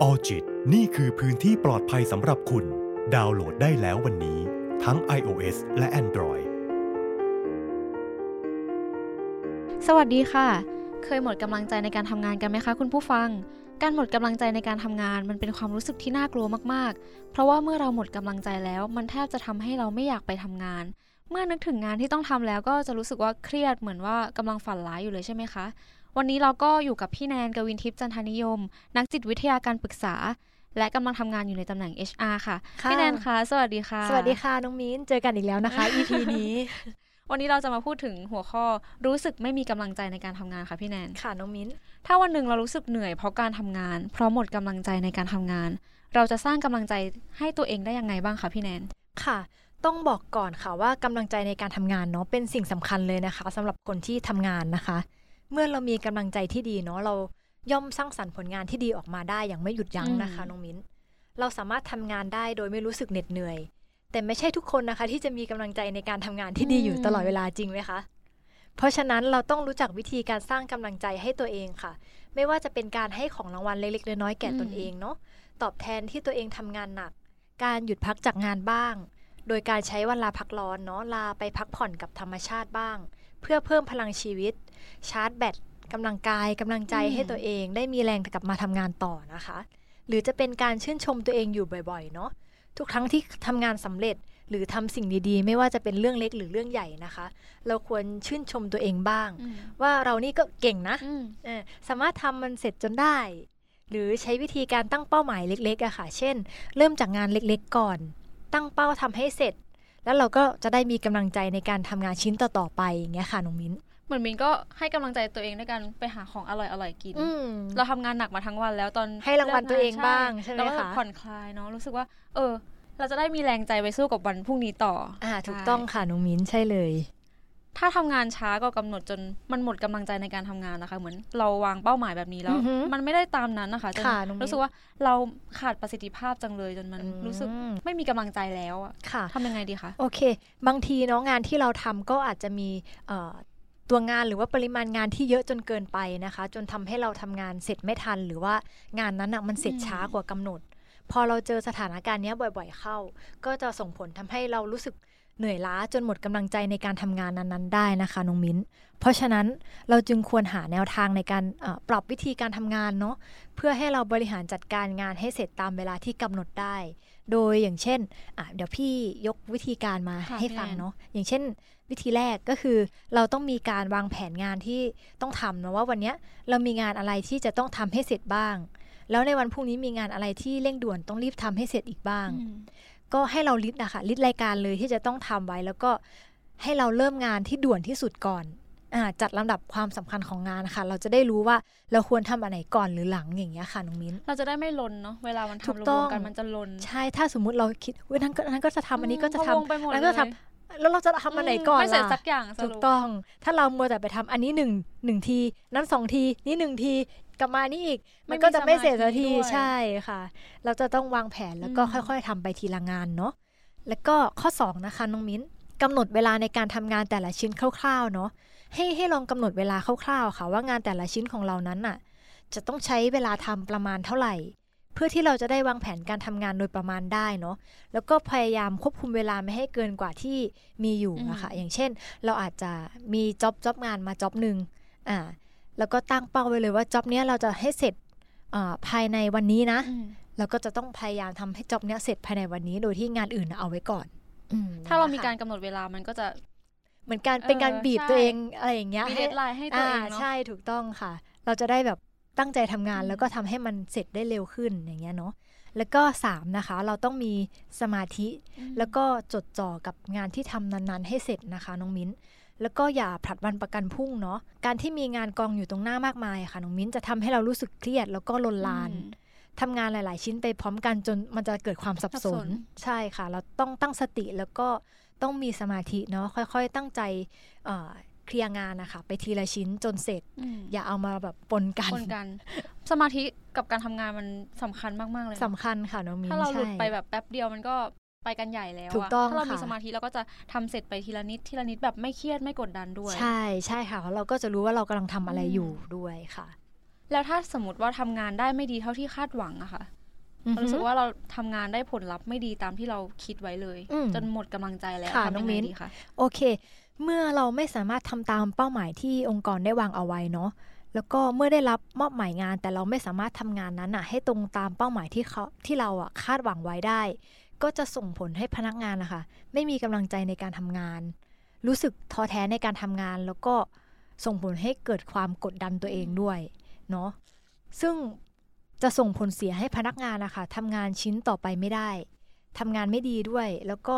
ออจิตนี่คือพื้นที่ปลอดภัยสำหรับคุณ ดาวน์โหลดได้แล้ววันนี้ ทั้ง iOS และ Android สวัสดีค่ะ เคยหมดกำลังใจในการทำงานกันไหมคะคุณผู้ฟัง การหมดกำลังใจในการทำงานมันเป็นความรู้สึกที่น่ากลัวมากๆ เพราะว่าเมื่อเราหมดกำลังใจแล้ว มันแทบจะทำให้เราไม่อยากไปทำงาน เมื่อนึกถึงงานที่ต้องทำแล้วก็จะรู้สึกว่าเครียดเหมือนว่ากำลังฝันร้ายอยู่เลยใช่ไหมคะ วันนี้เราก็อยู่กับพี่แนนกวินทิพย์จันทานิยม นักจิตวิทยาการปรึกษา และกำลังทำงานอยู่ในตำแหน่ง HR ค่ะค่ะ พี่แนนคะสวัสดีค่ะ สวัสดีค่ะน้องมิ้นเจอกันอีกแล้วนะคะ EP นี้ วันนี้เราจะมาพูดถึงหัวข้อรู้สึกไม่มีกำลังใจในการทำงานค่ะพี่แนนค่ะน้องมิ้นถ้าวันหนึ่งเรารู้สึกเหนื่อยเพราะการทำงาน เพราะหมดกำลังใจในการทำงาน เราจะสร้างกำลังใจให้ตัวเองได้ยังไงบ้างคะพี่แนนค่ะต้องบอกก่อนค่ะว่ากำลังใจในการทำงานเนาะเป็นสิ่งสำคัญเลยนะคะสำหรับคนที่ทำงานนะคะ เมื่อเรามีกำลังใจที่ดีเนาะเราย่อมสร้างสรรค์ผลงานที่ดีออกมาได้อย่างไม่หยุดยั้งนะคะอืมน้องมิ้น เราสามารถทำงานได้โดยไม่รู้สึกเหน็ดเหนื่อย แต่ไม่ใช่ทุกคนนะคะ ที่จะมีกำลังใจในการทำงานที่ดีอยู่ตลอดเวลาจริงไหมคะ เพราะฉะนั้นเราต้องรู้จักวิธีการสร้างกำลังใจให้ตัวเองค่ะ ไม่ว่าจะเป็นการให้ของรางวัลเล็กๆน้อยๆแก่ตนเองเนาะตอบแทนที่ตัวเองทำงานหนัก การหยุดพักจากงานบ้าง โดยการใช้วันลาพักร้อนเนาะลาไปพักผ่อนกับธรรมชาติบ้าง เพื่อเพิ่มพลังชีวิต ชาร์จแบตกำลังกายกำลังใจอืมให้ตัวเอง ได้มีแรงกลับมาทำงานต่อนะคะ หรือจะเป็นการชื่นชมตัวเองอยู่บ่อยๆ เนาะทุกครั้งที่ทำงานสำเร็จหรือทำสิ่งดีๆ ไม่ว่าจะเป็นเรื่องเล็กหรือเรื่องใหญ่นะคะ เราควรชื่นชมตัวเองบ้าง ว่าเรานี่ก็เก่งนะอืมเออสามารถทำมันเสร็จจนได้ หรือใช้วิธีการตั้งเป้าหมายเล็กๆอะค่ะ เช่น เริ่มจากงานเล็กๆก่อน ตั้งเป้าทำให้เสร็จ แล้วเราก็จะได้มีกำลังใจในการทำงานชิ้นต่อๆไปอย่างเงี้ยค่ะน้องมิ้นเหมือนมินก็ให้กำลังใจตัวเองด้วยกันไปหาของอร่อยๆกินอืมเราทำงานหนักมาทั้งวันแล้วตอนให้รางวัลตัวเองบ้างใช่ไหมแล้วก็คะผ่อนคลายเนาะรู้สึกว่า เออ เราจะได้มีแรงใจไปสู้กับวันพรุ่งนี้ต่อออ่า ถูกต้องค่ะน้องมิ้นใช่เลย ถ้าทำงานช้ากว่ากำหนดจนมันหมดกำลังใจในการทำงานนะคะ เหมือนเราวางเป้าหมายแบบนี้แล้วอือฮึมันไม่ได้ตามนั้นนะคะจนค่ะน้องมิ้นรู้สึกว่าเราขาดประสิทธิภาพจังเลยจนมันอืมรู้สึกไม่มีกำลังใจแล้วอะค่ะทำยังไงดีคะโอเค บางทีเนาะงานที่เราทำก็อาจจะมีเอ่อตัวงานหรือว่าปริมาณงานที่เยอะจนเกินไปนะคะ จนทำให้เราทำงานเสร็จไม่ทัน หรือว่างานนั้นอะมันเสร็จอืมช้ากว่ากำหนด พอเราเจอสถานการณ์เนี้ยบ่อย ๆ เข้า ก็จะส่งผลทำให้เรารู้สึก เหนื่อยล้าจนหมดกำลังใจในการทำงานนั้นๆ ได้นะคะน้องมิ้น เพราะฉะนั้นเราจึงควรหาแนวทางในการเอ่อปรับวิธีการทำงานเนาะเพื่อให้เราบริหารจัดการงานให้เสร็จตามเวลาที่กำหนดได้ โดยอย่างเช่นอะเดี๋ยวพี่ยกวิธีการมาค่ะให้พี่ฟังแนนเนาะอย่างเช่น วิธีแรกก็คือ เราต้องมีการวางแผนงานที่ต้องทำเนาะว่าวันเนี้ยเรามีงานอะไรที่จะต้องทำให้เสร็จบ้าง แล้วในวันพรุ่งนี้มีงานอะไรที่เร่งด่วนต้องรีบทำให้เสร็จอีกบ้างอืม ก็ให้เรา list นะคะ list รายการเลยที่จะต้องทำไว้ แล้วก็ให้เราเริ่มงานที่ด่วนที่สุดก่อนอ่าจัดลำดับความสำคัญของงานนะคะเราจะได้รู้ว่าเราควรทำอันไหนก่อนหรือหลังอย่างเงี้ยค่ะน้องมิ้น เราจะได้ไม่ลนเนาะเวลามันถูกทำรต้วอมงๆกันมันจะลน ใช่ถ้าสมมุติเราคิดเว้ยนั้นก็นั้นก็จะทำอันนี้ก็จะทำพวงไปหมดอันนั้นก็จะเลยทำแล้วเราจะทำอันไหนก่อนไม่เสร็จล่ะสักอย่างสถูรุกปต้อง ถ้าเรามัวแต่ไปทำอันนี้หนึ่งหนึ่งที นั้นสองที นี่หนึ่งที กลับมานี่อีก มันก็จะไม่เสร็จสักทีใช่ค่ะ เราจะต้องวางแผนแล้วก็ค่อยๆทำไปทีละงานเนาะแล้วก็ข้อสองนะคะน้องมิ้นกำหนดเวลาในการทำงานแต่ละชิ้นคร่าวๆเนาะให้ให้ลองกำหนดเวลาคร่าวๆค่ะ ว่างานแต่ละชิ้นของเรานั้นน่ะจะต้องใช้เวลาทำประมาณเท่าไหร่ เพื่อที่เราจะได้วางแผนการทำงานโดยประมาณได้เนาะแล้วก็พยายามควบคุมเวลาไม่ให้เกินกว่าที่มีอยู่นะคะอย่างเช่น เราอาจจะมีจ็อบจ็อบงานมาจ็อบหนึ่งอ่า แล้วก็ตั้งเป้าไว้เลยว่าจ็อบเนี้ยเราจะให้เสร็จอ่าภายในวันนี้นะอืมเราก็จะต้องพยายามทำให้จ็อบเนี้ยเสร็จภายในวันนี้ โดยที่งานอื่นน่ะเอาไว้ก่อนอืมถ้าเรามีนะคะการกำหนดเวลามันก็จะเหมือนการเป็นการเออบีบใช่ตัวเองอะไรอย่างเงี้ยมีให้เดทไลน์ให้ตัวเองอ่าเนาะใช่ถูกต้องค่ะ เราจะได้แบบตั้งใจทำงานอืมแล้วก็ทำให้มันเสร็จได้เร็วขึ้นอย่างเงี้ยเนาะแล้วก็สามนะคะ เราต้องมีสมาธิอืมแล้วก็จดจ่อกับงานที่ทำนั้นๆ ให้เสร็จนะคะน้องมิ้น แล้วก็อย่าผลัดวันประกันพรุ่งเนาะการที่มีงานกองอยู่ตรงหน้ามากมายค่ะน้องมิ้นจะทำให้เรารู้สึกเครียดแล้วก็ลนลานอืมทำงานหลาย ๆ ชิ้นไปพร้อมกันจนมันจะเกิดความสับสับสสนนใช่ค่ะ เราต้องตั้งสติแล้วก็ต้องมีสมาธิเนาะค่อย ๆ ตั้งใจเอ่อเคลียร์งานนะคะไปทีละชิ้นจนเสร็จอืมอย่าเอามาแบบปนกันคนกัน สมาธิกับการทำงานมันสำคัญมาก ๆ เลยนะสำคัญค่ะน้องมิ้นถ้าเราหลุดใช่ไปแบบแป๊บเดียวมันก็ ไปกันใหญ่แล้วะถูกต้องถ้าเรามีค่ะสมาธิเราก็จะทำเสร็จไปทีละนิดทีละนิดแบบไม่เครียดไม่กดดันด้วย ใช่ใช่ค่ะเพราะเราก็จะรู้ว่าเรากำลังทำอะไรอืมอยู่ด้วยค่ะ แล้วถ้าสมมติว่าทำงานได้ไม่ดีเท่าที่คาดหวังอะค่ะรู้สึกว่าเราทำงานได้ผลลัพธ์ไม่ดีตามที่เราคิดไว้เลย จนหมดกำลังใจแล้วทำยังไงดีคะโอเค เมื่อเราไม่สามารถทำตามเป้าหมายที่องค์กรได้วางเอาไว้เนาะแล้วก็เมื่อได้รับมอบหมายงาน แต่เราไม่สามารถทำงานนั้นอะให้ตรงตามเป้าหมายที่เขาที่เราอะคาดหวังไว้ได้ ก็จะส่งผลให้พนักงานนะคะ ไม่มีกำลังใจในการทำงาน รู้สึกท้อแท้ในการทำงาน แล้วก็ส่งผลให้เกิดความกดดันตัวเองด้วยเนาะซึ่งจะส่งผลเสียให้พนักงานนะคะทำงานชิ้นต่อไปไม่ได้ ทำงานไม่ดีด้วย แล้วก็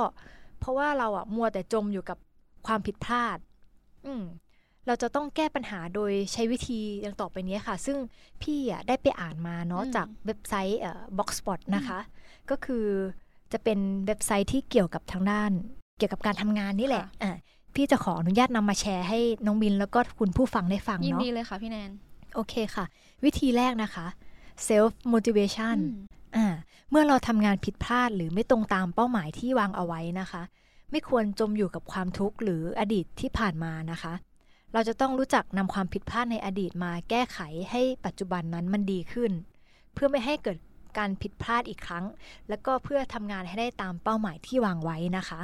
เพราะว่าเราอะมัวแต่จมอยู่กับความผิดพลาด อืมเราจะต้องแก้ปัญหาโดยใช้วิธีอย่างต่อไปนี้ค่ะ ซึ่งพี่อะได้ไปอ่านมาเนาะจากเว็บไซต์เอ่อ Boxspot นะคะ ก็คือ จะเป็นเว็บไซต์ที่เกี่ยวกับทางด้าน เกี่ยวกับการทำงานนี่แหละอะพี่จะขออนุญาตนำมาแชร์ให้น้องบินแล้วก็คุณผู้ฟังได้ฟังเนาะยินดีเลยค่ะพี่แนน โอเคค่ะ วิธีแรกนะคะ self motivation อ่าเมื่อเราทำงานผิดพลาดหรือไม่ตรงตามเป้าหมายที่วางเอาไว้นะคะ ไม่ควรจมอยู่กับความทุกข์หรืออดีตที่ผ่านมานะคะ เราจะต้องรู้จักนำความผิดพลาดในอดีตมาแก้ไขให้ปัจจุบันนั้นมันดีขึ้น เพื่อไม่ให้เกิด การผิดพลาดอีกครั้ง แล้วก็เพื่อทำงานให้ได้ตามเป้าหมายที่วางไว้นะคะ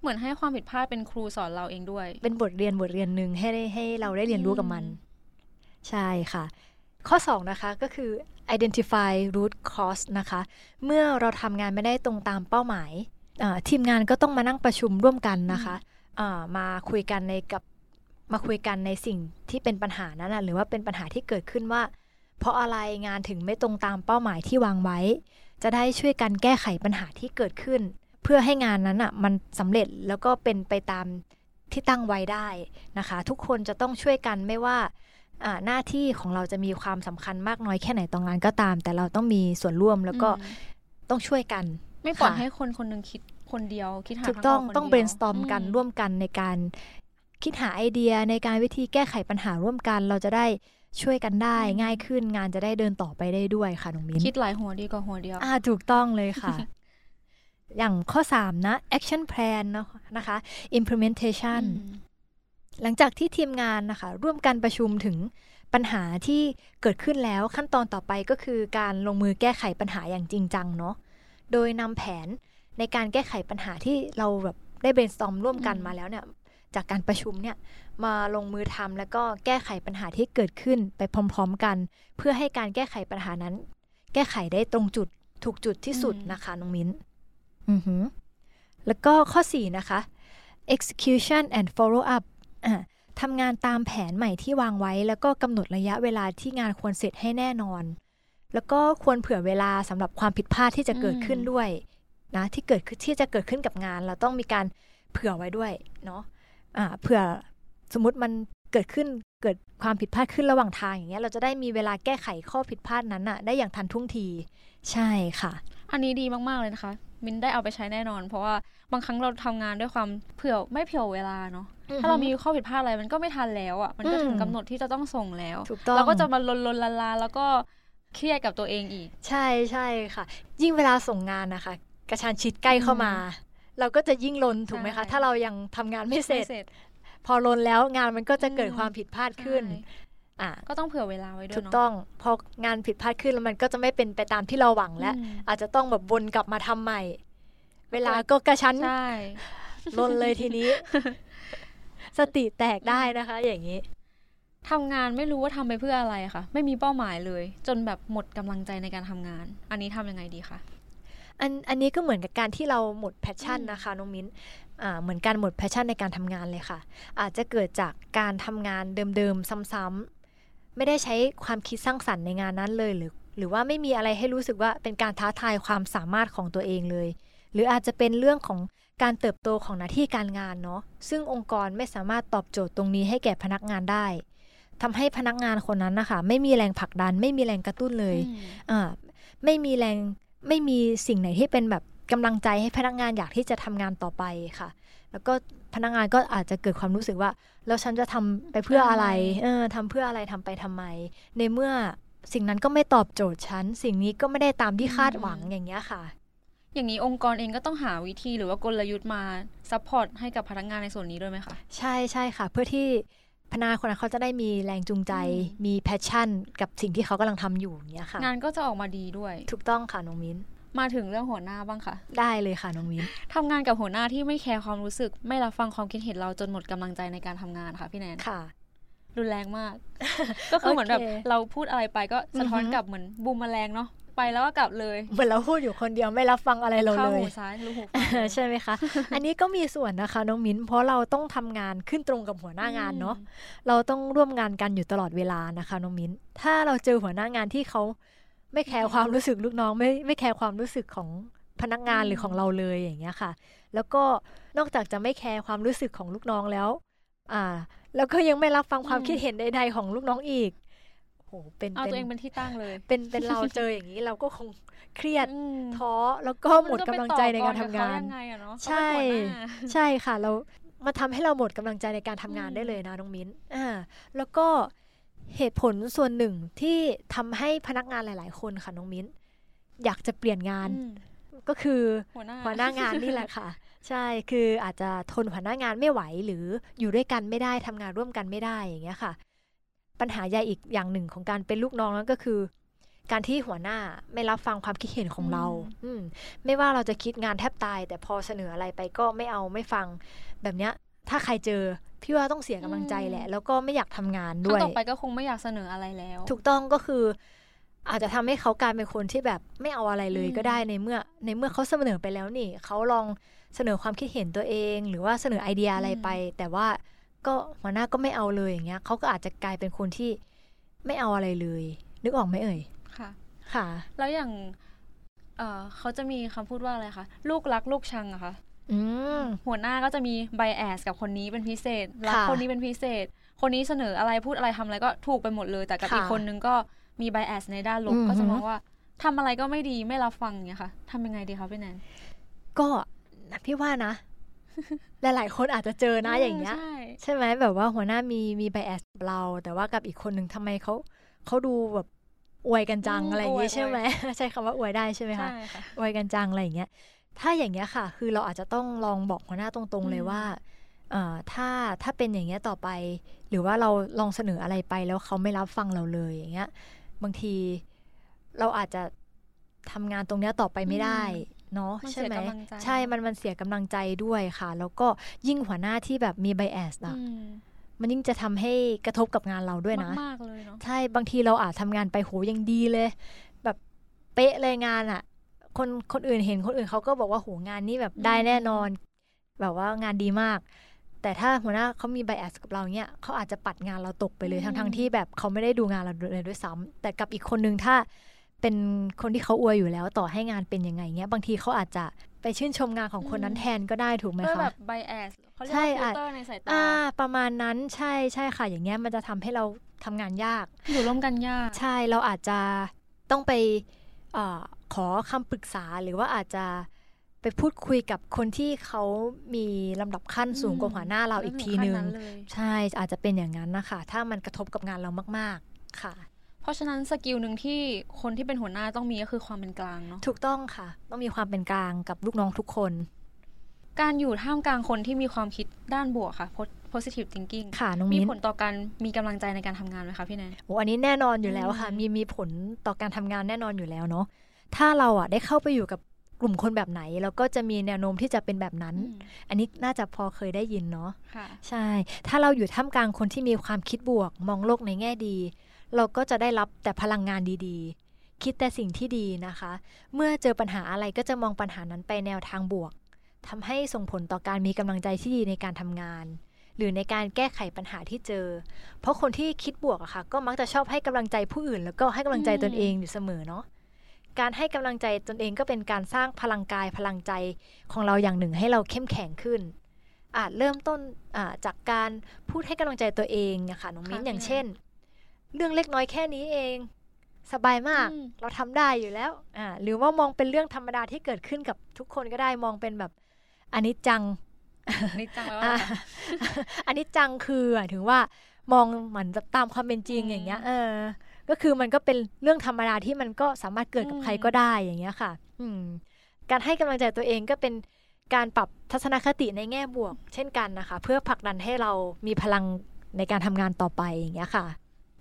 เหมือนให้ความผิดพลาดเป็นครูสอนเราเองด้วย เป็นบทเรียนบทเรียนหนึ่งให้ได้ให้เราได้เรียนรู้กับมัน ใช่ค่ะ ข้อ 2 นะคะก็คือ identify root cause นะคะ เมื่อเราทำงานไม่ได้ตรงตามเป้าหมาย ทีมงานก็ต้องมานั่งประชุมร่วมกันนะคะมาคุยกันในกับมาคุยกันในสิ่งที่เป็นปัญหานั้นนะหรือว่าเป็นปัญหาที่เกิดขึ้นว่า เพราะอะไรงานถึงไม่ตรงตามเป้าหมายที่วางไว้ จะได้ช่วยกันแก้ไขปัญหาที่เกิดขึ้น เพื่อให้งานนั้นอะมันสำเร็จแล้วก็เป็นไปตามที่ตั้งไว้ได้นะคะ ทุกคนจะต้องช่วยกันไม่ว่าหน้าที่ของเราจะมีความสำคัญมากน้อยแค่ไหนตรงงานก็ตาม แต่เราต้องมีส่วนร่วมแล้วก็ต้องช่วยกัน ไม่ปล่อยให้คนคนนึงคิดคนเดียวคิดหาถูกต้องต้อง brainstorm กันร่วมกันในการคิดหาไอเดียในการวิธีแก้ไขปัญหาร่วมกัน เราจะได้ ช่วยกันได้ง่ายขึ้นงานจะได้เดินต่อไปได้ด้วยค่ะน้องมิ้นคิดหลายหัวดีกว่าหัวเดียว อ่าถูกต้องเลยค่ะ อย่างข้อ 3 นะ action plan นะคะ implementation หลังจากที่ทีมงานนะคะ ร่วมกันประชุมถึงปัญหาที่เกิดขึ้นแล้วขั้นตอนต่อไปก็คือการลงมือแก้ไขปัญหาอย่างจริงจังเนาะโดยนำแผนในการแก้ไขปัญหาที่เราแบบได้ brainstorm ร่วมกันมาแล้วเนี่ย จากการประชุมเนี่ยมาลงมือทำแล้วก็แก้ไขปัญหาที่เกิดขึ้นไปพร้อม ๆ กัน เพื่อให้การแก้ไขปัญหานั้น แก้ไขได้ตรงจุดถูกจุดที่สุดนะคะน้องมิ้นอือหือแล้วก็ข้อ 4 นะคะ execution and follow up ทำงานตามแผนใหม่ที่วางไว้ แล้วก็กำหนดระยะเวลาที่งานควรเสร็จให้แน่นอน แล้วก็ควรเผื่อเวลาสำหรับความผิดพลาดที่จะเกิดขึ้นด้วยนะที่เกิดที่จะเกิดขึ้นกับงาน เราต้องมีการเผื่อไว้ด้วยเนาะอ่า เผื่อสมมติมันเกิดขึ้นเกิดความผิดพลาดขึ้นระหว่างทางอย่างเงี้ยเราจะได้มีเวลาแก้ไขข้อผิดพลาดนั้นอะได้อย่างทันท่วงทีใช่ค่ะ อันนี้ดีมากๆเลยนะคะ มินได้เอาไปใช้แน่นอน เพราะว่าบางครั้งเราทำงานด้วยความเผื่อไม่เผื่อเวลาเนาะถ้าเรามีข้อผิดพลาดอะไรมันก็ไม่ทันแล้วอะมันก็ถึงกำหนดที่จะต้องส่งแล้วเราก็จะมาลนลนลาลาแล้วก็เครียดกับตัวเองอีก ใช่ใช่ค่ะ ยิ่งเวลาส่งงานนะคะ กระชันชิดใกล้เข้ามา เราก็จะยิ่งลนถูกไหมคะ ถ้าเรายังทำงานไม่เสร็จ พอลนแล้วงานมันก็จะเกิดความผิดพลาดขึ้นอะก็ต้องเผื่อเวลาไว้ด้วยถูกต้องพองานผิดพลาดขึ้นแล้วมันก็จะไม่เป็นไปตามที่เราหวังแล้ว อาจจะต้องแบบวนกลับมาทำใหม่ เวลาก็กระชั้นลนเลยทีนี้ สติแตกได้นะคะ อย่างนี้ทำงานไม่รู้ว่าทำไปเพื่ออะไรค่ะ ไม่มีเป้าหมายเลย จนแบบหมดกำลังใจในการทำงาน อันนี้ทำยังไงดีคะ อันอันนี้ก็เหมือนกับการที่เราหมด passion นะคะน้องมิ้นเหมือนการหมด passion ในการทำงานเลยค่ะ อาจจะเกิดจากการทำงานเดิมๆซ้ำๆไม่ได้ใช้ความคิดสร้างสรรค์ในงานนั้นเลยหรือหรือว่าไม่มีอะไรให้รู้สึกว่าเป็นการท้าทายความสามารถของตัวเองเลย หรืออาจจะเป็นเรื่องของการเติบโตของหน้าที่การงานเนาะซึ่งองค์กรไม่สามารถตอบโจทย์ตรงนี้ให้แก่พนักงานได้ทำให้พนักงานคนนั้นนะคะไม่มีแรงผลักดัน ไม่มีแรงกระตุ้นเลยอ่าไม่มีแรง ไม่มีสิ่งไหนที่เป็นแบบกำลังใจให้พนักงานอยากที่จะทำงานต่อไปค่ะ แล้วก็พนักงานก็อาจจะเกิดความรู้สึกว่า แล้วฉันจะทำไปเพื่ออะไร เออทำเพื่ออะไรทำไปทำไม ในเมื่อสิ่งนั้นก็ไม่ตอบโจทย์ฉัน สิ่งนี้ก็ไม่ได้ตามที่คาดหวังอย่างเงี้ยค่ะ อย่างนี้องค์กรเองก็ต้องหาวิธีหรือว่ากลยุทธ์มา support ให้กับพนักงานในส่วนนี้ด้วยไหมคะ ใช่ใช่ค่ะ เพื่อที่ พนักงานคนนั้นเขาจะได้มีแรงจูงใจ มี passion กับสิ่งที่เขากำลังทำอยู่เนี้ยค่ะ งานก็จะออกมาดีด้วย ถูกต้องค่ะน้องมิ้น มาถึงเรื่องหัวหน้าบ้างค่ะ ได้เลยค่ะน้องมิ้นทำงานกับหัวหน้าที่ไม่ care ความรู้สึก ไม่รับฟังความคิดเห็นเราจนหมดกำลังใจในการทำงานค่ะพี่แนน ค่ะ รุนแรงมาก ก็คือเหมือนแบบโอเคเราพูดอะไรไปก็สะท้อนอือฮึกลับเหมือนบูมเมอแรงเนาะ ไปแล้วก็กลับเลยเหมือนเราพูดอยู่คนเดียวไม่รับฟังอะไรเราเข้าเลยหูซ้ายรู้หูขวาเลยใช่ไหมคะ อันนี้ก็มีส่วนนะคะน้องมิ้นเพราะเราต้องทำงานขึ้นตรงกับหัวหน้างานเนาะเราต้องร่วมงานกันอยู่ตลอดเวลานะคะน้องมิ้นถ้าเราเจอหัวหน้างานที่เขาไม่แคร์ความรู้สึกลูกน้อง ไม่ไม่แคร์ความรู้สึกของพนักงานหรือของเราเลยอย่างเงี้ยค่ะ แล้วก็นอกจากจะไม่แคร์ความรู้สึกของลูกน้องแล้ว อ่า แล้วก็ยังไม่รับฟังความคิดเห็นใด ๆ ของลูกน้องอีก โหเป็นเอาเป็นตัวเองเป็นที่ตั้งเลย เป็นเป็นเราเจออย่างนี้เราก็คงเครียดอืมท้อแล้วก็หมดกำลังใจในการทำงานมัก็ไปต่อกรกับเขยังไงอะเนาะใช่เขาเป็นหัวหน้าใช่ค่ะเรามาทำให้เราหมดกำลังใจในการทำงานอืมได้เลยนะน้องมิ้นอ่าแล้วก็เหตุผลส่วนหนึ่งที่ทำให้พนักงานหลาย ๆ คนค่ะน้องมิ้น อยากจะเปลี่ยนงานอืมก็คือหัวหน้าหัวหน้างานนี่แหละค่ะ ใช่คืออาจจะทนหัวหน้างานไม่ไหวหรืออยู่ด้วยกันไม่ได้ทำงานร่วมกันไม่ได้อย่างเงี้ยค่ะ ปัญหาใหญ่อีกอย่างหนึ่งของการเป็นลูกน้องนั่นก็คือ การที่หัวหน้าไม่รับฟังความคิดเห็นของเรา อืมไม่ว่าเราจะคิดงานแทบตาย แต่พอเสนออะไรไปก็ไม่เอาไม่ฟังแบบเนี้ย ถ้าใครเจอพี่ว่าต้องเสียกำลังใจแหละ แล้วก็ไม่อยากทำงานครั้ด้งวยต่อไปก็คงไม่อยากเสนออะไรแล้ว ถูกต้องก็คืออาจจะทำให้เขากลายเป็นคนที่แบบไม่เอาอะไรเลยอืมก็ได้ในเมื่อ ในเมื่อเขาเสนอไปแล้วนี่เขาลองเสนอความคิดเห็นตัวเอง หรือว่าเสนอไอเดียอะไรไป แต่ว่า ก็หัวหน้าก็ไม่เอาเลยอย่างเงี้ยเขาก็อาจจะกลายเป็นคนที่ไม่เอาอะไรเลย นึกออกไหมเอ่ยค่ะ ค่ะ แล้วอย่างเอ่อเขาจะมีคำพูดว่าอะไรคะลูกรักลูกชังอะคะอืมหัวหน้าก็จะมีไบแอสกับคนนี้เป็นพิเศษรักค่ะคนนี้เป็นพิเศษ คนนี้เสนออะไรพูดอะไรทำอะไรก็ถูกไปหมดเลย แต่กับค่ะอีกคนนึงก็มีไบแอสในด้านลบอือฮึก็จะมองว่าทำอะไรก็ไม่ดีไม่รับฟังอย่างเงี้ยค่ะทำยังไงดีคะพี่แนนก็พี่ว่านะ หลายๆคนอาจจะเจอนะอย่างเงี้ยใช่ใช่ไหมแบบว่าหัวหน้ามีมีไบแอสเรา แต่ว่ากับอีกคนหนึ่งทำไมเขาเขาดูแบบอวยกันจังอะไรอย่างงี้ใช่ไหมใช้คำว่าอวยได้ใช่ไหมคะใช่ค่ะอวยกันจังอะไรอย่างเงี้ย ถ้าอย่างเงี้ยค่ะ คือเราอาจจะต้องลองบอกหัวหน้าตรงๆเลยอืมว่าเอ่อถ้าถ้าเป็นอย่างเงี้ยต่อไป หรือว่าเราลองเสนออะไรไปแล้วเขาไม่รับฟังเราเลยอย่างเงี้ย บางทีเราอาจจะทำงานตรงเนี้ยต่อไปไม่ได้ เนาะมันใช่เสียไหมกำลังใจใช่มันมันเสียกำลังใจด้วยค่ะ แล้วก็ยิ่งหัวหน้าที่แบบมีไบแอสอะอืมมันยิ่งจะทำให้กระทบกับงานเราด้วยนะมากๆเลยเนาะใช่บางทีเราอาจทำงานไปโหยังดีเลย แบบเป๊ะเลยงานอะคนคนอื่นเห็นคนอื่นเขาก็บอกว่าโหงานนี้แบบได้แน่นอน แบบว่างานดีมาก แต่ถ้าหัวหน้าเขามีไบแอสกับเราเนี่ยเขาอาจจะปัดงานเราตกไปเลยอืมทั้งทั้งๆที่แบบเขาไม่ได้ดูงานเราเลยด้วยซ้ำแต่กับอีกคนนึงถ้า เป็นคนที่เขาอวยอยู่แล้วต่อให้งานเป็นยังไงเงี้ยบางทีเขาอาจจะไปชื่นชมงานของคนนั้นแทนก็ได้ถูกไหมด้วยคะแบบไบแอสเขาเรียกใช่ว่าฟิอะลเตอร์ในสายตาอ่าประมาณนั้นใช่ใช่ค่ะ อย่างเงี้ยมันจะทำให้เราทำงานยาก อยู่ร่วมกันยาก ใช่เราอาจจะต้องไปเออขอคำปรึกษาหรือว่าอาจจะไปพูดคุยกับคนที่เขามีลำดับขั้นสูงกว่าหัวหน้าเราอีกทีนึงไม่ถึขั้เลยใช่อาจจะเป็นอย่างนั้นนะคะ ถ้ามันกระทบกับงานเรามาก ๆ ค่ะเพ ราะฉะนั้นสกิลหนึ่งที่คนที่เป็นหัวหน้าต้องมีก็คือความเป็นกลางเนาะถูกต้องค่ะ ต้องมีความเป็นกลางกับลูกน้องทุกคน การอยู่ท่ามกลางคนที่มีความคิดด้านบวกค่ะ positive thinking ค่ะน้องมีมิ้นผลต่อการมีกำลังใจในการทำงานไหมคะพี่แนนโอ้อันนี้แน่นอนอยู่แล้วค่ะอืมมีมีผลต่อการทำงานแน่นอนอยู่แล้วเนาะถ้าเราอะได้เข้าไปอยู่กับกลุ่มคนแบบไหนเราก็จะมีแนวโน้มที่จะเป็นแบบนั้น อันนี้น่าจะพอเคยได้ยินเนาะค่ะใช่ ถ้าเราอยู่ท่ามกลางคนที่มีความคิดบวก มองโลกในแง่ดี เราก็จะได้รับแต่พลังงานดีๆ คิดแต่สิ่งที่ดีนะคะ เมื่อเจอปัญหาอะไรก็จะมองปัญหานั้นไปแนวทางบวกทำให้ส่งผลต่อการมีกำลังใจที่ดีในการทำงาน หรือในการแก้ไขปัญหาที่เจอ เพราะคนที่คิดบวกอะค่ะ ก็มักจะชอบให้กำลังใจผู้อื่น แล้วก็ให้กำลังใจตนเองอยู่เสมอเนาะการให้กำลังใจตนเองก็เป็นการสร้างพลังกายพลังใจของเราอย่างหนึ่งให้เราเข้มแข็งขึ้น อาจเริ่มต้นอ่าจากการพูดให้กำลังใจตัวเองนะคะน้องมิ้นค่ะอย่างพี่เช่น เรื่องเล็กน้อยแค่นี้เอง สบายมากอืมเราทำได้อยู่แล้ว อ่า หรือว่ามองเป็นเรื่องธรรมดาที่เกิดขึ้นกับทุกคนก็ได้มองเป็นแบบอันนี้จังนี่จังแล้วอ่าค่ะอันนี้จังคือหมายถึงว่ามองเหมือนแบบตามความเป็นจริงอืมอย่างเงี้ย เออ ก็คือมันก็เป็นเรื่องธรรมดาที่มันก็สามารถเกิดกับอืมใครก็ได้อย่างเงี้ยค่ะ อืม การให้กำลังใจตัวเองก็เป็นการปรับทัศนคติในแง่บวก เช่นกันนะคะ เพื่อผลักดันให้เรามีพลังในการทำงานต่อไปอย่างเงี้ยค่ะ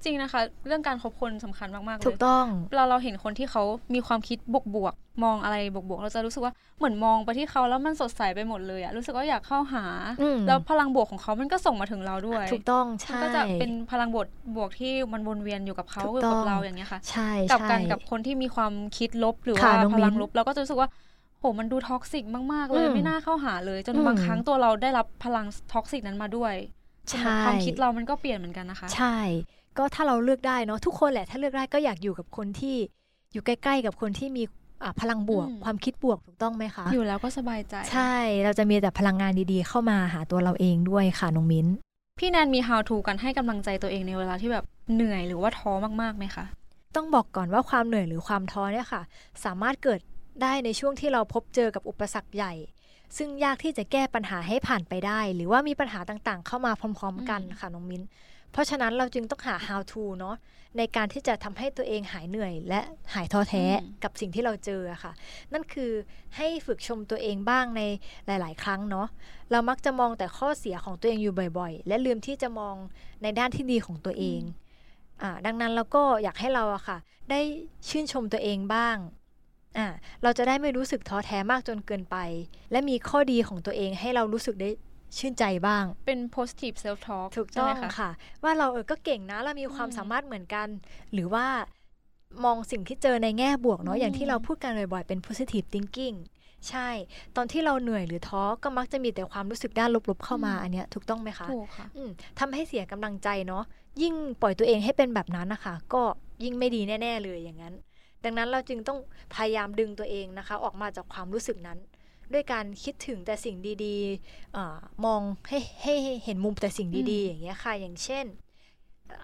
จริงนะคะ เรื่องการคบคนสำคัญมากๆเลยถูกต้องเวลาเราเห็นคนที่เขามีความคิดบวกบวกๆมองอะไรบวกบวกๆเราจะรู้สึกว่าเหมือนมองไปที่เขาแล้วมันสดใสไปหมดเลยอะรู้สึกว่าอยากเข้าหาอืมแล้วพลังบวกของเขามันก็ส่งมาถึงเราด้วย ถูกต้องมันใช่ก็จะเป็นพลังบวกบวกที่มันวนเวียนอยู่กับเขาถูกอยู่ต้กัองบเราอย่างเงี้ยค่ะใช่กับใช่กันกับคนที่มีความคิดลบหรือค่ะว่าน้องพลังมิ้นลบเราก็จะรู้สึกว่าโหมันดู toxic มากๆเลยอืมไม่น่าเข้าหาเลยจนอืมบางครั้งตัวเราได้รับพลัง toxic นั้นมาด้วยใช่ความคิดเรามันก็เปลี่ยนเหมือนกันนะคะ ใช่ ก็ถ้าเราเลือกได้เนาะทุกคนแหละถ้าเลือกได้ก็อยากอยู่กับคนที่อยู่ใกล้ ๆ กับคนที่มีอะพลังบวกอืมความคิดบวกถูกต้องไหมคะ อยู่แล้วก็สบายใจ ใช่เราจะมีแต่พลังงานดีๆ เข้ามาหาตัวเราเองด้วยค่ะน้องมิ้น พี่แนนมี how to กันให้กำลังใจตัวเองในเวลาที่แบบเหนื่อยหรือว่าท้อมากๆไหมคะ ต้องบอกก่อนว่าความเหนื่อยหรือความท้อเนี่ยค่ะ สามารถเกิดได้ในช่วงที่เราพบเจอกับอุปสรรคใหญ่ ซึ่งยากที่จะแก้ปัญหาให้ผ่านไปได้ หรือว่ามีปัญหาต่างๆ เข้ามาพร้อม ๆ กันอืมค่ะน้องมิ้น เพราะฉะนั้นเราจึงต้องหา how to เนาะในการที่จะทำให้ตัวเองหายเหนื่อย และหายท้อแท้กับสิ่งที่เราเจออะค่ะ นั่นคือให้ฝึกชมตัวเองบ้างในหลาย ๆ ครั้งเนาะเรามักจะมองแต่ข้อเสียของตัวเองอยู่บ่อย ๆ และลืมที่จะมองในด้านที่ดีของตัวเองอ่าดังนั้นเราก็อยากให้เราอะค่ะ ได้ชื่นชมตัวเองบ้างอ่าเราจะได้ไม่รู้สึกท้อแท้มากจนเกินไป และมีข้อดีของตัวเองให้เรารู้สึกได้ ชื่นใจบ้าง เป็น positive self talk ถูกใช่ต้อไหมงคะค่ะ ว่าเราเออก็เก่งนะเรามีความอืมสามารถเหมือนกัน หรือว่ามองสิ่งที่เจอในแง่บวกเนาะอืมอย่างที่เราพูดกันบ่อยๆเป็น positive thinking ใช่ ตอนที่เราเหนื่อยหรือท้อก็มักจะมีแต่ความรู้สึกด้านลบๆเข้ามาอันเนี้ยถูกต้องไหมคะถูกค่ะอืมทำให้เสียกำลังใจเนาะยิ่งปล่อยตัวเองให้เป็นแบบนั้นนะคะก็ยิ่งไม่ดีแน่ ๆ เลยอย่างนั้น ดังนั้นเราจึงต้องพยายามดึงตัวเองนะคะ ออกมาจากความรู้สึกนั้น ด้วยการคิดถึงแต่สิ่งดีๆอามองให้ให้ให้เห็นมุมแต่สิ่งดีอืมๆอย่างเงี้ยค่ะ อย่างเช่น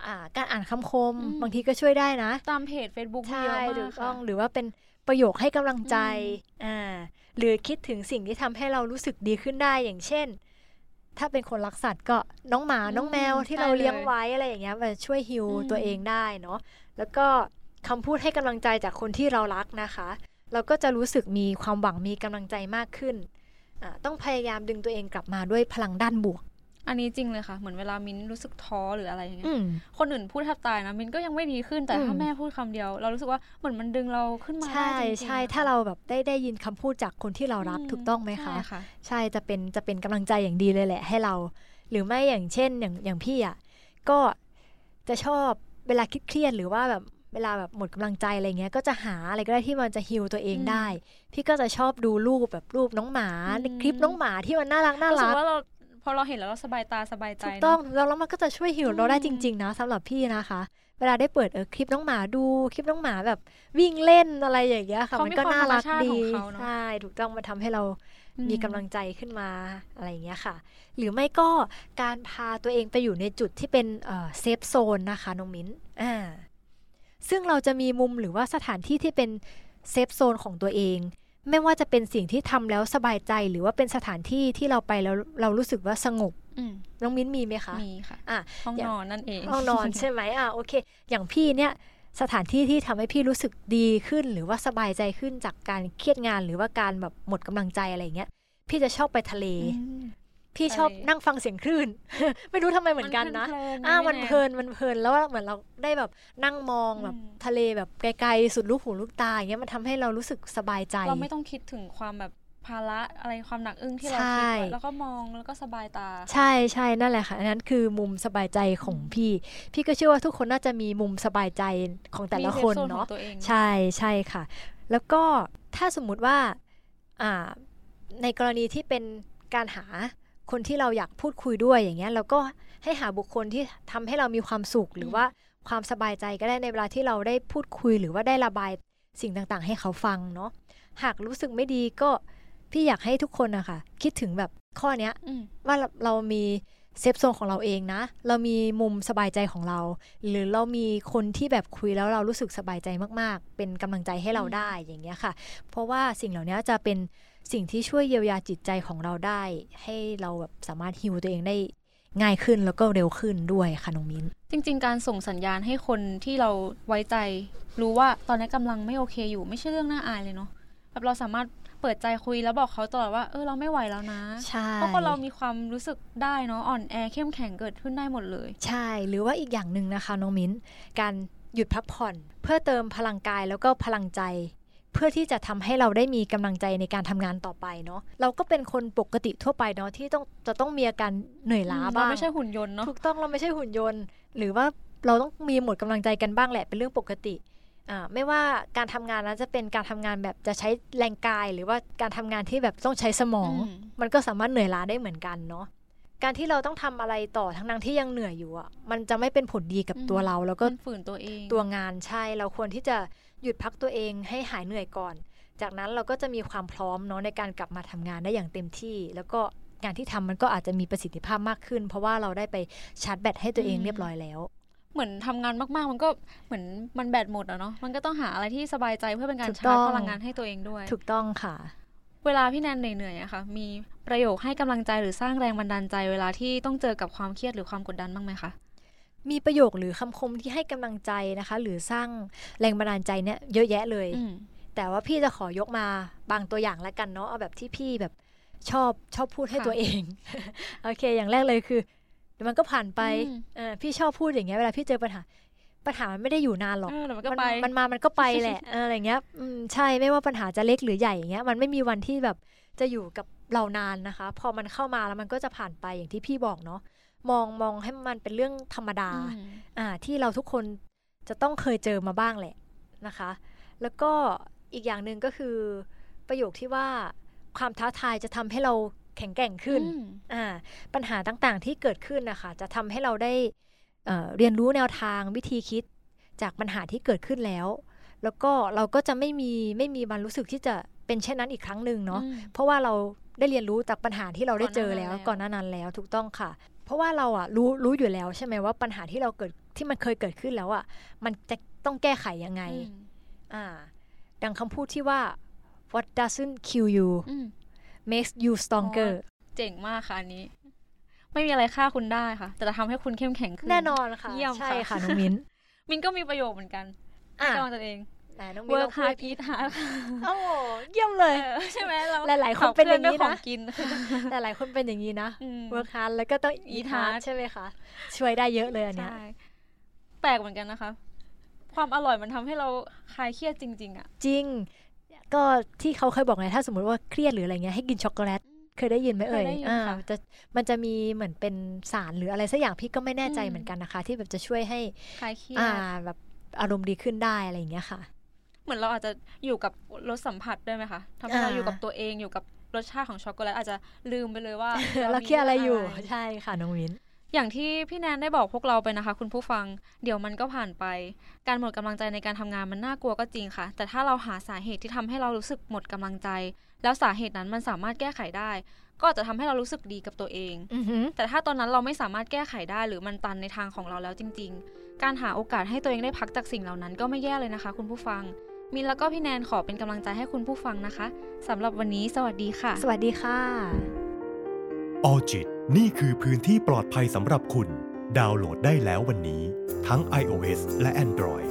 อ่าการอ่านคำคมอืมบางทีก็ช่วยได้นะ ตามเพจ Facebook มีใช่เยอะถูมากกค่ะต้องหรือว่าเป็นประโยคให้กำลังใจอืมอ่าหรือคิดถึงสิ่งที่ทำให้เรารู้สึกดีขึ้นได้อย่างเช่น ถ้าเป็นคนรักสัตว์ก็น้องหมาอืมน้องแมวที่ใช่เราเลี้ยงเลยไว้อะไรอย่างเงี้ยมันช่วยฮิวอืมตัวเองได้เนาะแล้วก็คำพูดให้กำลังใจจากคนที่เรารักนะคะ เราก็จะรู้สึกมีความหวังมีกำลังใจมากขึ้นอ่าต้องพยายามดึงตัวเองกลับมาด้วยพลังด้านบวก อันนี้จริงเลยค่ะ เหมือนเวลามิ้นรู้สึกท้อหรืออะไรอย่างเงี้ยอืมคนอื่นพูดแทบตายนะมิ้นก็ยังไม่ดีขึ้นแต่อืมถ้าแม่พูดคำเดียว เรารู้สึกว่าเหมือนมันดึงเราขึ้นมาได้ใช่จริงๆใช่อะถ้าเราแบบได้ได้ยินคำพูดจากคนที่เรารักถูกต้องไหมคะใช่ค่ะใช่จะเป็นจะเป็นกำลังใจอย่างดีเลยแหละ ให้เรา หรือไม่อย่างเช่นอย่างอย่างพี่อะก็จะชอบเวลาคิดเครียดหรือว่าแบบ เวลาแบบหมดกำลังใจอะไรเงี้ย ก็จะหาอะไรก็ได้ที่มันจะฮิวตัวเองอืมได้ พี่ก็จะชอบดูรูปแบบรูปน้องหมาอืมในคลิปน้องหมาที่มันน่ารักน่ารู้สึรักกว่าเราพอเราเห็นแล้วเราสบายตาสบายใจถูกเนะต้องแล้วแล้วมันก็จะช่วยฮิวเราได้อืมจริง ๆ นะสำหรับพี่นะคะ เวลาได้เปิดเออคลิปน้องหมาดูคลิปน้องหมาแบบวิ่งเล่นอะไรอย่างเงี้ยค่ะเขามันมีก็ความน่ารักธรรมชาติดีของเขาเนอะใช่ถูกต้องมันทำให้เราอืมีกำลังใจขึ้นมาอะไรอย่างเงี้ยค่ะ หรือไม่ก็การพาตัวเองไปอยู่ในจุดที่เป็น safe zone นะคะน้องมิ้นอ่า ซึ่งเราจะมีมุมหรือว่าสถานที่ที่เป็น safe zone ของตัวเอง ไม่ว่าจะเป็นสิ่งที่ทำแล้วสบายใจหรือว่าเป็นสถานที่ที่เราไปแล้วเรารู้สึกว่าสงบอืมน้องมิ้นมีไหมคะ มีค่ะอะห้องอย่างนอนนั่นเองห้องนอนใช่ไหมอะโอเค อย่างพี่เนี่ยสถานที่ที่ทำให้พี่รู้สึกดีขึ้น หรือว่าสบายใจขึ้นจากการเครียดงานหรือว่าการแบบหมดกำลังใจอะไรอย่างเงี้ย พี่จะชอบไปทะเลอืม พี่ชอบทะเลนั่งฟังเสียงคลื่น ไม่รู้ทำไมเหมือนกันนะเพลิๆอ่ามันไแเพลินมันเพลินแล้วเหมือนเราได้แบบนั่งมองแบบอืมทะเลแบบไกลๆสุดลูกหูลูกตาอย่างเงี้ยมันทำให้เรารู้สึกสบายใจ เราไม่ต้องคิดถึงความแบบภาระอะไรความหนักอึ้งที่เราใช่คิดไว้แล้วก็มองแล้วก็สบายตา ใช่ใช่นั่นแหละค่ะอันนั้นคือมุมสบายใจของพี่ พี่ก็เชื่อว่าทุกคนน่าจะมีมุมสบายใจของแต่ละมีคนซฟโซของเนาะตัวองใช่ใช่ค่ะ แล้วก็ถ้าสมมุติว่าอ่าในกรณีที่เป็นการหา คนที่เราอยากพูดคุยด้วยอย่างเงี้ยเราก็ให้หาบุคคลที่ทำให้เรามีความสุขหรือว่าความสบายใจก็ได้ในเวลาที่เราได้พูดคุยหรือว่าได้ระบายสิ่งต่างๆ ให้เขาฟังเนาะหากรู้สึกไม่ดีก็พี่อยากให้ทุกคนนะคะคิดถึงแบบข้อเนี้ยอืมว่าเราเรามี safe zone ของเราเองนะ เรามีมุมสบายใจของเรา หรือเรามีคนที่แบบคุยแล้วเรารู้สึกสบายใจมากๆ เป็นกำลังใจให้เราอืมได้อย่างเงี้ยค่ะ เพราะว่าสิ่งเหล่านี้จะเป็น สิ่งที่ช่วยเยียวยาจิตใจของเราได้ ให้เราแบบสามารถฮิวตัวเองได้ง่ายขึ้นแล้วก็เร็วขึ้นด้วยค่ะน้องมิ้น จริง ๆ การส่งสัญญาณให้คนที่เราไว้ใจ รู้ว่าตอนนี้กำลังไม่โอเคอยู่ไม่ใช่เรื่องน่าอายเลยเนาะแบบเราสามารถเปิดใจคุยแล้วบอกเขาตลอดว่าเออเราไม่ไหวแล้วนะใช่เพราะคนเรามีความรู้สึกได้เนาะอ่อนแอเข้มแข็งเกิดขึ้นได้หมดเลย ใช่หรือว่าอีกอย่างหนึ่งนะคะน้องมิ้น การหยุดพักผ่อน เพื่อเติมพลังกายแล้วก็พลังใจ เพื่อที่จะทำให้เราได้มีกำลังใจในการทำงานต่อไปเนาะเราก็เป็นคนปกติทั่วไปเนาะที่ต้องจะต้องมีอาการเหนื่อยล้าเราบ้างไม่ใช่หุ่นยนต์เนาะถูกต้องเราไม่ใช่หุ่นยนต์ หรือว่าเราต้องมีหมดกำลังใจกันบ้างแหละเป็นเรื่องปกติอ่าไม่ว่าการทำงานนั้นจะเป็นการทำงานแบบจะใช้แรงกาย หรือว่าการทำงานที่แบบต้องใช้สมองอืมมันก็สามารถเหนื่อยล้าได้เหมือนกันเนาะการที่เราต้องทำอะไรต่อทั้งนั้นที่ยังเหนื่อยอยู่อะมันจะไม่เป็นผลดีกับตัวเรา แล้วก็มันฝืนตัวเองตัวงานใช่ เราควรที่จะ หยุดพักตัวเองให้หายเหนื่อยก่อน จากนั้นเราก็จะมีความพร้อมเนาะในการกลับมาทำงานได้อย่างเต็มที่ แล้วก็งานที่ทำมันก็อาจจะมีประสิทธิภาพมากขึ้น เพราะว่าเราได้ไปชาร์จแบตให้ตัวเองเรียบร้อยแล้วเหมือนทำงานมากๆ มันก็เหมือนมันแบตหมดอะเนาะ มันก็ต้องหาอะไรที่สบายใจเพื่อเป็นการถูกชาต้ร์องจพลังงานให้ตัวเองด้วย ถูกต้องค่ะ เวลาพี่แนนเหนื่อยๆอะค่ะ มีประโยคให้กำลังใจหรือสร้างแรงบันดาลใจ เวลาที่ต้องเจอกับความเครียดหรือความกดดันบ้างไหมคะ มีประโยคหรือคำคมที่ให้กำลังใจนะคะ หรือสร้างแรงบันดาลใจเนี่ยเยอะแยะเลยอืมแต่ว่าพี่จะขอยกมาบางตัวอย่างแล้วกันเนาะเอาแบบที่พี่แบบชอบชอบพูดให้ตัวเอง โอเค อย่างแรกเลยคือเดี๋ยวมันก็ผ่านไปอืมเออพี่ชอบพูดอย่างเงี้ยเวลาพี่เจอปัญหา ปัญหามันไม่ได้อยู่นานหรอกเออเดี๋ยวมันก็มันไปมันมามันก็ไปแหละเอออะไรเงี้ยอืมใช่ไม่ว่าปัญหาจะเล็กหรือใหญ่อย่างเงี้ยมันไม่มีวันที่แบบจะอยู่กับเรานานนะคะ พอมันเข้ามาแล้วมันก็จะผ่านไปอย่างที่พี่บอกเนาะ มองมองให้มันเป็นเรื่องธรรมดาอืมอ่าที่เราทุกคนจะต้องเคยเจอมาบ้างแหละนะคะ แล้วก็อีกอย่างหนึ่งก็คือประโยคที่ว่าความท้าทายจะทำให้เราแข็งแกร่งขึ้นอืมอ่าปัญหาต่างๆที่เกิดขึ้นนะคะจะทำให้เราได้เอ่อเรียนรู้แนวทางวิธีคิดจากปัญหาที่เกิดขึ้นแล้ว แล้วก็เราก็จะไม่มีไม่มีมันรู้สึกที่จะเป็นเช่นนั้นอีกครั้งหนึ่งเนาะอืมเพราะว่าเราได้เรียนรู้จากปัญหาที่เราได้เจอแล้วก่ก่ออนนหหน้าน้านั้นั้นนแล้แล้ววถูกต้องค่ะเพ ราะว่าเราอะรู้รู้อยู่แล้วใช่ไหมว่าปัญหาที่เราเกิดที่มันเคยเกิดขึ้นแล้วอะมันจะต้องแก้ไขยังไงอืมอ่า ดังคำพูดที่ว่า what doesn't kill you อืม makes you stronger เจ๋งมากค่ะอันนี้ ไม่มีอะไรฆ่าคุณได้ค่ะ แต่จะทำให้คุณเข้มแข็งขึ้น แน่นอนค่ะ เยี่ยมใช่ค่ะค่ะน้องมิ้น มินก็มีประโยคเหมือนกันอะกำลังตัวเอง ไหนน้องมิ้น work ลองพูด hard eat hard โอ้โหเยี่ยมเลยเออใช่ไหมเราหลายๆคนเป็นอย่างนี้ขับคลื่ด้วนะของกินแต่หลายคนเป็นอย่างนี้นะอืม work hard แล้วก็ต้อง eat eat hard hard ใช่ไหมคะช่วยได้เยอะเลยอันเนี้ยใช่แปลกเหมือนกันนะคะ ความอร่อยมันทำให้เราคลายเครียดจริง ๆอะจริง ก็ที่เขาเคยบอกไงถ้าสมมติว่าเครียดหรืออะไรเงี้ยให้กินช็อกโกแลตเคยได้ยินไหมเอ่ยเคยได้ยินอ่าค่ะจะมันจะมีเหมือนเป็นสารหรืออะไรสักอย่างพี่ก็ไม่แน่ใจอืมเหมือนกันนะคะ ที่แบบจะช่วยให้คลายเครียอ่าดแบบอารมณ์ดีขึ้นได้อะไรอย่างเงี้ยค่ะ เหมือนเราอาจจะอยู่กับรสสัมผัสด้วยไหมคะทำให้เราอ่าอยู่กับตัวเองอยู่กับรสชาติของช็อกโกแลตอาจจะลืมไปเลยว่า เราเครียดอะไรอยู่มีใช่ค่ะน้องวินอย่างที่พี่แนนได้บอกพวกเราไปนะคะ คุณผู้ฟังเดี๋ยวมันก็ผ่านไป การหมดกำลังใจในการทำงานมันน่ากลัวก็จริงค่ะ แต่ถ้าเราหาสาเหตุที่ทำให้เรารู้สึกหมดกำลังใจ แล้วสาเหตุนั้นมันสามารถแก้ไขได้ ก็อาจจะทำให้เรารู้สึกดีกับตัวเองอือหือแต่ถ้าตอนนั้นเราไม่สามารถแก้ไขได้ หรือมันตันในทางของเราแล้วจริง ๆ การหาโอกาสให้ตัวเองได้พักจากสิ่งเหล่านั้นก็ไม่แย่เลยนะคะ คุณผู้ฟัง มินแล้วก็พี่แนนขอเป็นกำลังใจให้คุณผู้ฟังนะคะสำหรับวันนี้สวัสดีค่ะ สวัสดีค่ะออจิตนี่คือพื้นที่ปลอดภัยสำหรับคุณ ดาวน์โหลดได้แล้ววันนี้ ทั้ง iOS และ Android